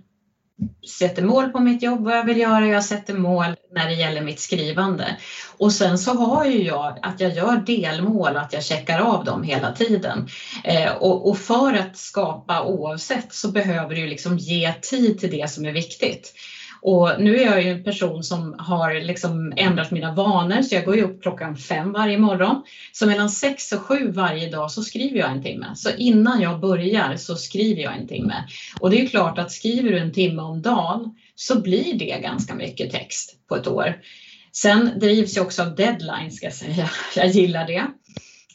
Sätter mål på mitt jobb, vad jag vill göra, jag sätter mål när det gäller mitt skrivande. Och sen så har ju jag att jag gör delmål och att jag checkar av dem hela tiden. Eh, och, och, för att skapa oavsett så behöver du liksom ge tid till det som är viktigt. Och nu är jag ju en person som har liksom ändrat mina vanor så jag går ju upp klockan fem varje morgon. Så mellan sex och sju varje dag så skriver jag en timme. Så innan jag börjar så skriver jag en timme. Och det är klart att skriver du en timme om dagen så blir det ganska mycket text på ett år. Sen drivs jag också av deadline ska jag säga. Jag gillar det.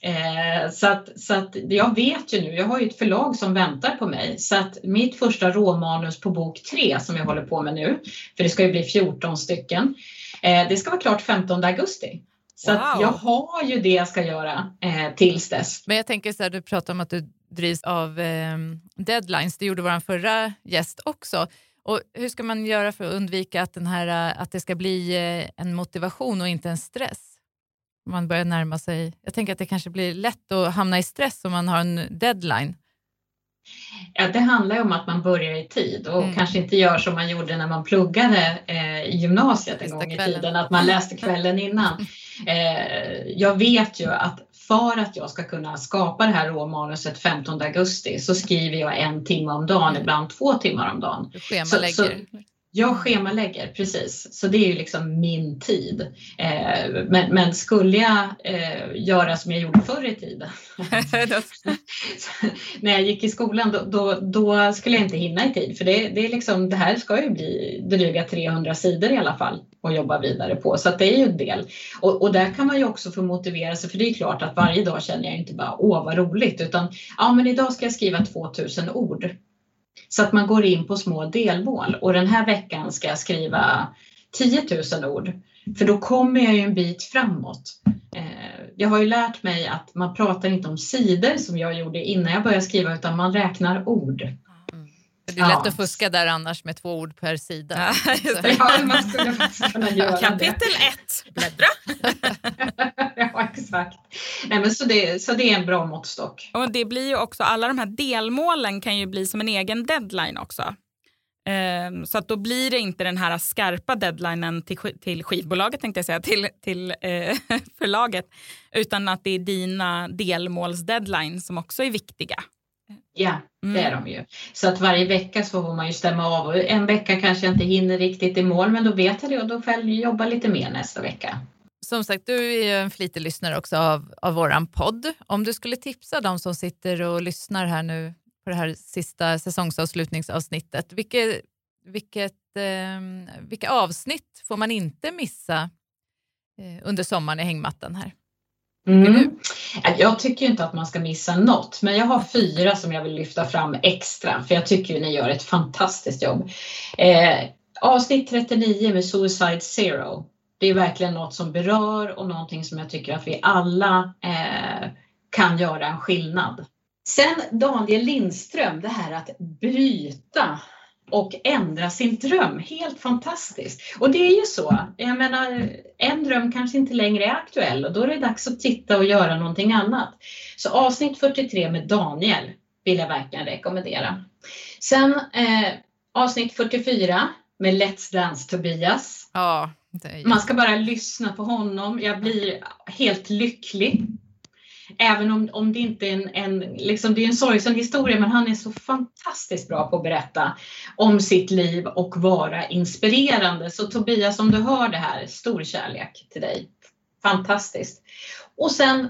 Eh, så att, så att jag vet ju nu, jag har ju ett förlag som väntar på mig, så att mitt första råmanus på bok 3 som jag håller på med nu, för det ska ju bli 14 stycken, eh, det ska vara klart 15 augusti. Så wow. jag har ju det jag ska göra eh, tills dess. Men jag tänker så här, du pratar om att du drivs av eh, deadlines, det gjorde vår förra gäst också. Och hur ska man göra för att undvika att, den här, att det ska bli eh, en motivation och inte en stress? Man börjar närma sig. Jag tänker att det kanske blir lätt att hamna i stress om man har en deadline. Ja, det handlar ju om att man börjar i tid och mm. kanske inte gör som man gjorde när man pluggade eh, i gymnasiet en gång i tiden, att man läste kvällen innan. Eh, jag vet ju att för att jag ska kunna skapa det här råmanuset 15 augusti så skriver jag en timme om dagen, ibland två timmar om dagen. Du schemalägger. Så, så, jag schemalägger, precis. Så det är ju liksom min tid. Eh, men, men, skulle jag eh, göra som jag gjorde förr i tiden, när jag gick i skolan, då, då, då, skulle jag inte hinna i tid. För det, det, är liksom, det här ska ju bli dryga 300 sidor i alla fall att jobba vidare på. Så det är ju en del. Och, och, där kan man ju också få motivera sig, för det är klart att varje dag känner jag inte bara åh vad roligt, utan ja men idag ska jag skriva 2000 ord. Så att man går in på små delmål och den här veckan ska jag skriva 10 000 ord. För då kommer jag ju en bit framåt. Eh, jag har ju lärt mig att man pratar inte om sidor som jag gjorde innan jag började skriva utan man räknar ord. Mm. Det är lätt ja. att fuska där annars med två ord per sida. Ja, man skulle kunna göra Kapitel 1, bläddra. ja, exakt. Nej, men så, det, så det är en bra måttstock. Och det blir ju också, alla de här delmålen kan ju bli som en egen deadline också. Um, så att då blir det inte den här skarpa deadlinen till, till skivbolaget, tänkte jag säga, till, till uh, förlaget, utan att det är dina delmålsdeadline som också är viktiga. Ja, det är mm. de ju. Så att varje vecka så får man ju stämma av. En vecka kanske jag inte hinner riktigt i mål, men då vet jag det och då får jag jobba lite mer nästa vecka. Som sagt, du är ju en flitig lyssnare också av, av våran podd. Om du skulle tipsa de som sitter och lyssnar här nu på det här sista säsongsavslutningsavsnittet, vilket, vilket, eh, vilka avsnitt får man inte missa eh, under sommaren i hängmattan här? Mm. Jag tycker inte att man ska missa något, men jag har fyra som jag vill lyfta fram extra, för jag tycker ni gör ett fantastiskt jobb. Eh, avsnitt 39 med Suicide Zero. Det är verkligen något som berör och någonting som jag tycker att vi alla eh, kan göra en skillnad. Sen Daniel Lindström, det här att bryta och ändra sin dröm. Helt fantastiskt. Och det är ju så. Jag menar, en dröm kanske inte längre är aktuell och då är det dags att titta och göra någonting annat. Så avsnitt 43 med Daniel vill jag verkligen rekommendera. Sen eh, avsnitt 44 med Let's Dance Tobias. Ja, man ska bara lyssna på honom. Jag blir helt lycklig Även om, om det inte är en, en, liksom, det är en sorgsen historia, men han är så fantastiskt bra på att berätta om sitt liv och vara inspirerande. Så Tobias, om du hör det här, stor kärlek till dig. Fantastiskt. Och sen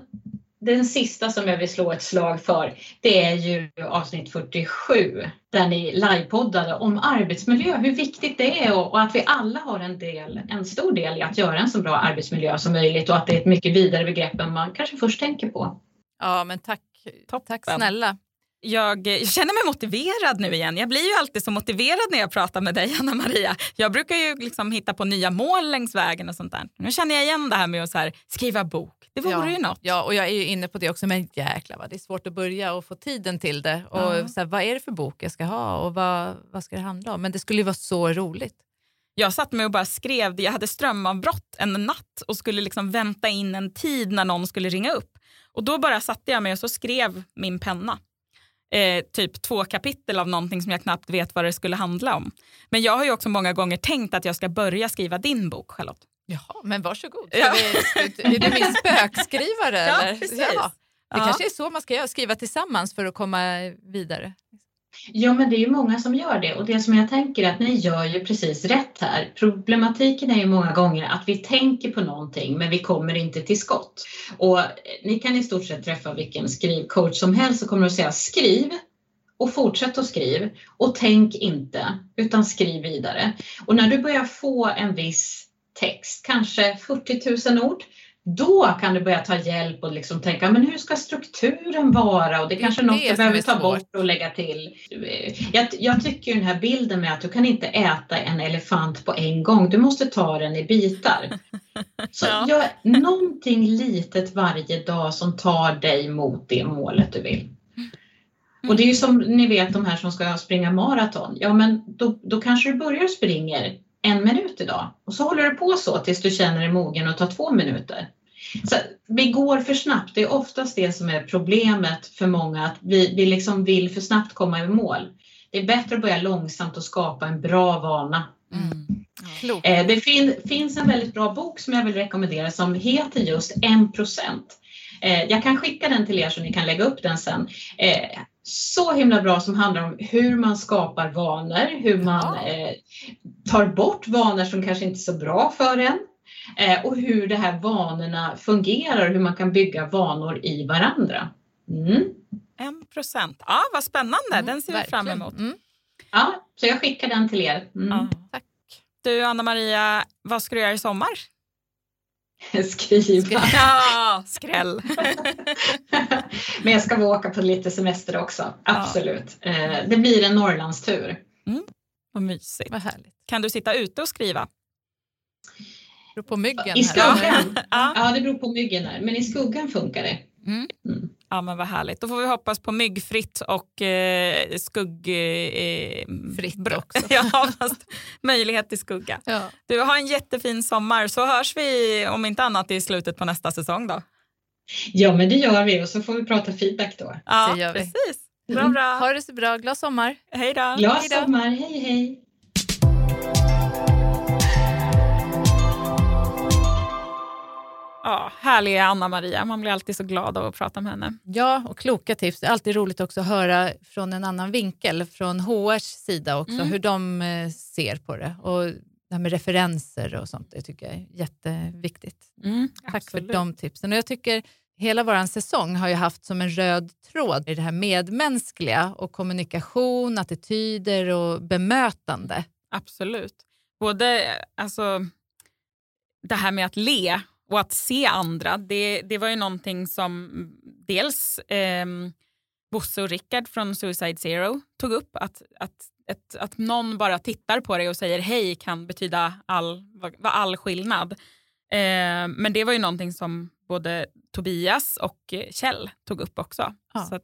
den sista som jag vill slå ett slag för, det är ju avsnitt 47 där ni livepoddade om arbetsmiljö, hur viktigt det är och att vi alla har en, del, en stor del i att göra en så bra arbetsmiljö som möjligt och att det är ett mycket vidare begrepp än man kanske först tänker på. Ja, men tack, tack snälla. Jag, jag, känner mig motiverad nu igen. Jag blir ju alltid så motiverad när jag pratar med dig, Anna Maria. Jag brukar ju liksom hitta på nya mål längs vägen och sånt där. Nu känner jag igen det här med att här, skriva bok. Det vore ja, ju något. Ja, och jag är ju inne på det också, men jäklar vad det är svårt att börja och få tiden till det. Och ja. så här, vad är det för bok jag ska ha och vad, vad ska det handla om? Men det skulle ju vara så roligt. Jag satt mig och bara skrev, jag hade strömavbrott en natt och skulle liksom vänta in en tid när någon skulle ringa upp. Och då bara satte jag mig och så skrev min penna. Eh, typ två kapitel av någonting som jag knappt vet vad det skulle handla om. Men jag har ju också många gånger tänkt att jag ska börja skriva din bok, Charlotte. Jaha, men varsågod. Ja. Ja. Är du min spökskrivare? Ja, eller? precis. Ja. Det Ja. kanske är så man ska göra, skriva tillsammans för att komma vidare. Ja, men det är ju många som gör det och det som jag tänker är att ni gör ju precis rätt här. Problematiken är ju många gånger att vi tänker på någonting men vi kommer inte till skott. Och ni kan i stort sett träffa vilken skrivcoach som helst som kommer att säga skriv och fortsätt att skriv och tänk inte utan skriv vidare. Och när du börjar få en viss text, kanske 40 000 ord, då kan du börja ta hjälp och liksom tänka, men hur ska strukturen vara? Och det är kanske är något du behöver ta bort och lägga till. Jag, jag tycker den här bilden med att du kan inte äta en elefant på en gång, du måste ta den i bitar. Så Ja. gör någonting litet varje dag som tar dig mot det målet du vill. Och det är ju som ni vet de här som ska springa maraton. Ja men då, då kanske du börjar springa en minut idag och så håller du på så tills du känner dig mogen och tar två minuter. Så vi går för snabbt. Det är oftast det som är problemet för många att vi, vi liksom vill för snabbt komma i mål. Det är bättre att börja långsamt och skapa en bra vana. Mm. Eh, det fin, finns en väldigt bra bok som jag vill rekommendera som heter just 1%. Eh, jag kan skicka den till er så ni kan lägga upp den sen. Eh, så himla bra som handlar om hur man skapar vanor, hur man Ja. eh, tar bort vanor som kanske inte är så bra för en. Eh, och hur de här vanorna fungerar och hur man kan bygga vanor i varandra. Mm. En procent. Ja, vad spännande. Mm, Den ser vi fram emot. Mm. Ja, så jag skickar den till er. Mm. Ja. Tack. Du, Anna-Maria, vad ska du göra i sommar? Skriva. Ja, skräll. Men jag ska åka på lite semester också, absolut. Eh, Det blir en Norrlandstur. Vad mysigt. Vad härligt. Kan du sitta ute och skriva? Beror på myggen. I här. skuggan? Ja. Ja, det beror på myggen där, men i skuggan funkar det. Mm. Mm. Ja, men vad härligt. Då får vi hoppas på myggfritt och eh, skugg... Eh, också. ja, fast möjlighet till skugga. Ja. Du, har en jättefin sommar så hörs vi om inte annat i slutet på nästa säsong då. Ja, men det gör vi och så får vi prata feedback då. Ja, Det gör vi. precis. Bra, Mm. bra. Ha det så bra. Glad sommar. Hej då. Glad Hej då. sommar, hej hej! Ja, härliga Anna-Maria. Man blir alltid så glad av att prata med henne. Ja, och kloka tips. Det är alltid roligt också att höra från en annan vinkel, från HRs sida också, Mm. hur de eh, ser på det. Och det här med referenser och sånt, det tycker jag är jätteviktigt. Mm, Tack absolut. för de tipsen. Och jag tycker hela vår säsong har ju haft som en röd tråd i det här medmänskliga och kommunikation, attityder och bemötande. Absolut. Både alltså, det här med att le och att se andra, det, det var ju någonting som dels eh, Bosse och Rickard från Suicide Zero tog upp. Att, att, att, att någon bara tittar på dig och säger hej kan betyda all, vara all skillnad. Eh, men det var ju någonting som både Tobias och eh, Kjell tog upp också. Ja. Så, att,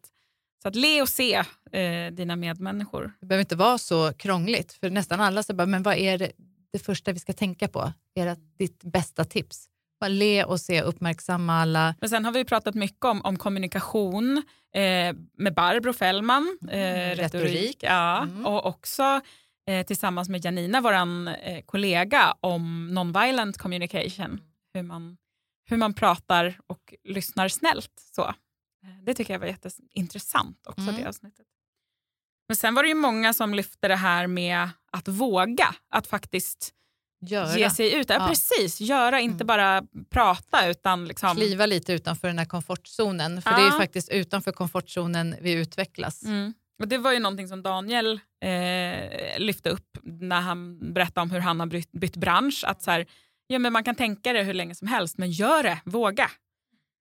så att le och se eh, dina medmänniskor. Det behöver inte vara så krångligt, för nästan alla säger bara, men vad är det, det första vi ska tänka på? Är det ditt bästa tips? Bara le och se, uppmärksamma alla. Men sen har vi pratat mycket om, om kommunikation eh, med Barbro Fällman, eh, Mm, retorik, retorik. Ja, Mm. och också eh, tillsammans med Janina, vår eh, kollega, om non-violent communication. Hur man, hur man pratar och lyssnar snällt. Så. Eh, Det tycker jag var jätteintressant också, Mm. det avsnittet. Men sen var det ju många som lyfte det här med att våga, att faktiskt Göra. ge sig ut. Ja, Ja. precis, göra, inte Mm. bara prata utan liksom... Kliva lite utanför den här komfortzonen, för Ja. det är ju faktiskt utanför komfortzonen vi utvecklas. Mm. Och det var ju någonting som Daniel eh, lyfte upp när han berättade om hur han har bytt, bytt bransch. Att så här, ja, men man kan tänka det hur länge som helst, men gör det, våga.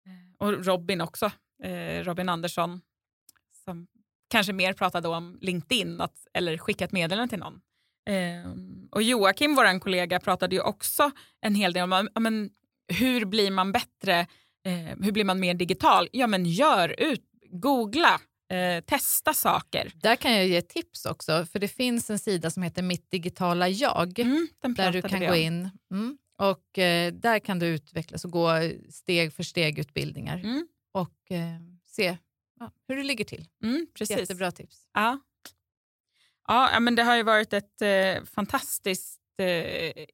Eh, och Robin också, eh, Robin Andersson, som kanske mer pratade om LinkedIn att, eller skicka ett meddelande till någon. Eh, och Joakim, vår kollega, pratade ju också en hel del om ja, men, hur blir man bättre, eh, hur blir man mer digital? Ja men gör ut, googla, eh, testa saker. Där kan jag ge tips också, för det finns en sida som heter Mitt digitala jag, Mm, där du kan gå in mm, och eh, där kan du utvecklas och gå steg för steg utbildningar. Mm. och eh, se ja, hur det ligger till. Mm, precis. Jättebra tips. Ja. Ja, men det har ju varit ett eh, fantastiskt eh,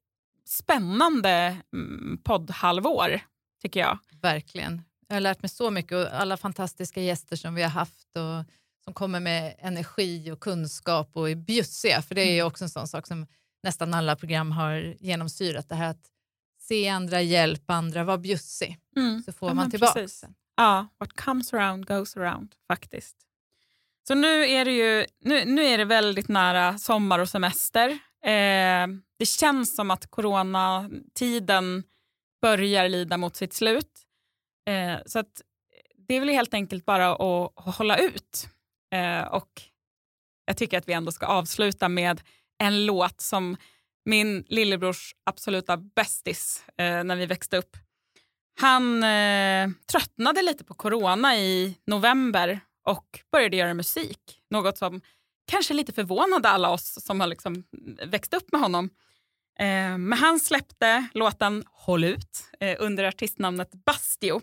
spännande mm, poddhalvår, tycker jag. Verkligen. Jag har lärt mig så mycket och alla fantastiska gäster som vi har haft och som kommer med energi och kunskap och är bjussiga. För det är ju också en sån sak som nästan alla program har genomsyrat. Det här att se andra, hjälpa andra, vara bjussig. Mm. Så får Ja, man tillbaka. precis. Ja, what comes around goes around faktiskt. Så nu är det ju nu, nu är det väldigt nära sommar och semester. Eh, det känns som att coronatiden börjar lida mot sitt slut. Eh, så att det är väl helt enkelt bara att, hålla ut. Eh, och jag tycker att vi ändå ska avsluta med en låt som min lillebrors absoluta bästis eh, när vi växte upp. Han eh, tröttnade lite på corona i november och började göra musik. Något som kanske lite förvånade alla oss som har liksom växt upp med honom. Eh, men han släppte låten Håll ut eh, under artistnamnet Bastio.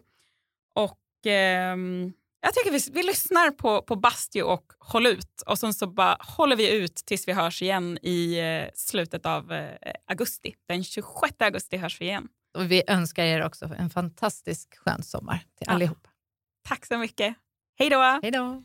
Och eh, jag tycker vi, vi lyssnar på, på Bastio och Håll ut och sen så bara håller vi ut tills vi hörs igen i eh, slutet av eh, augusti. Den 26 augusti hörs vi igen. Och vi önskar er också en fantastisk skön sommar till ja. allihopa. Tack så mycket. Hej då! Hej då!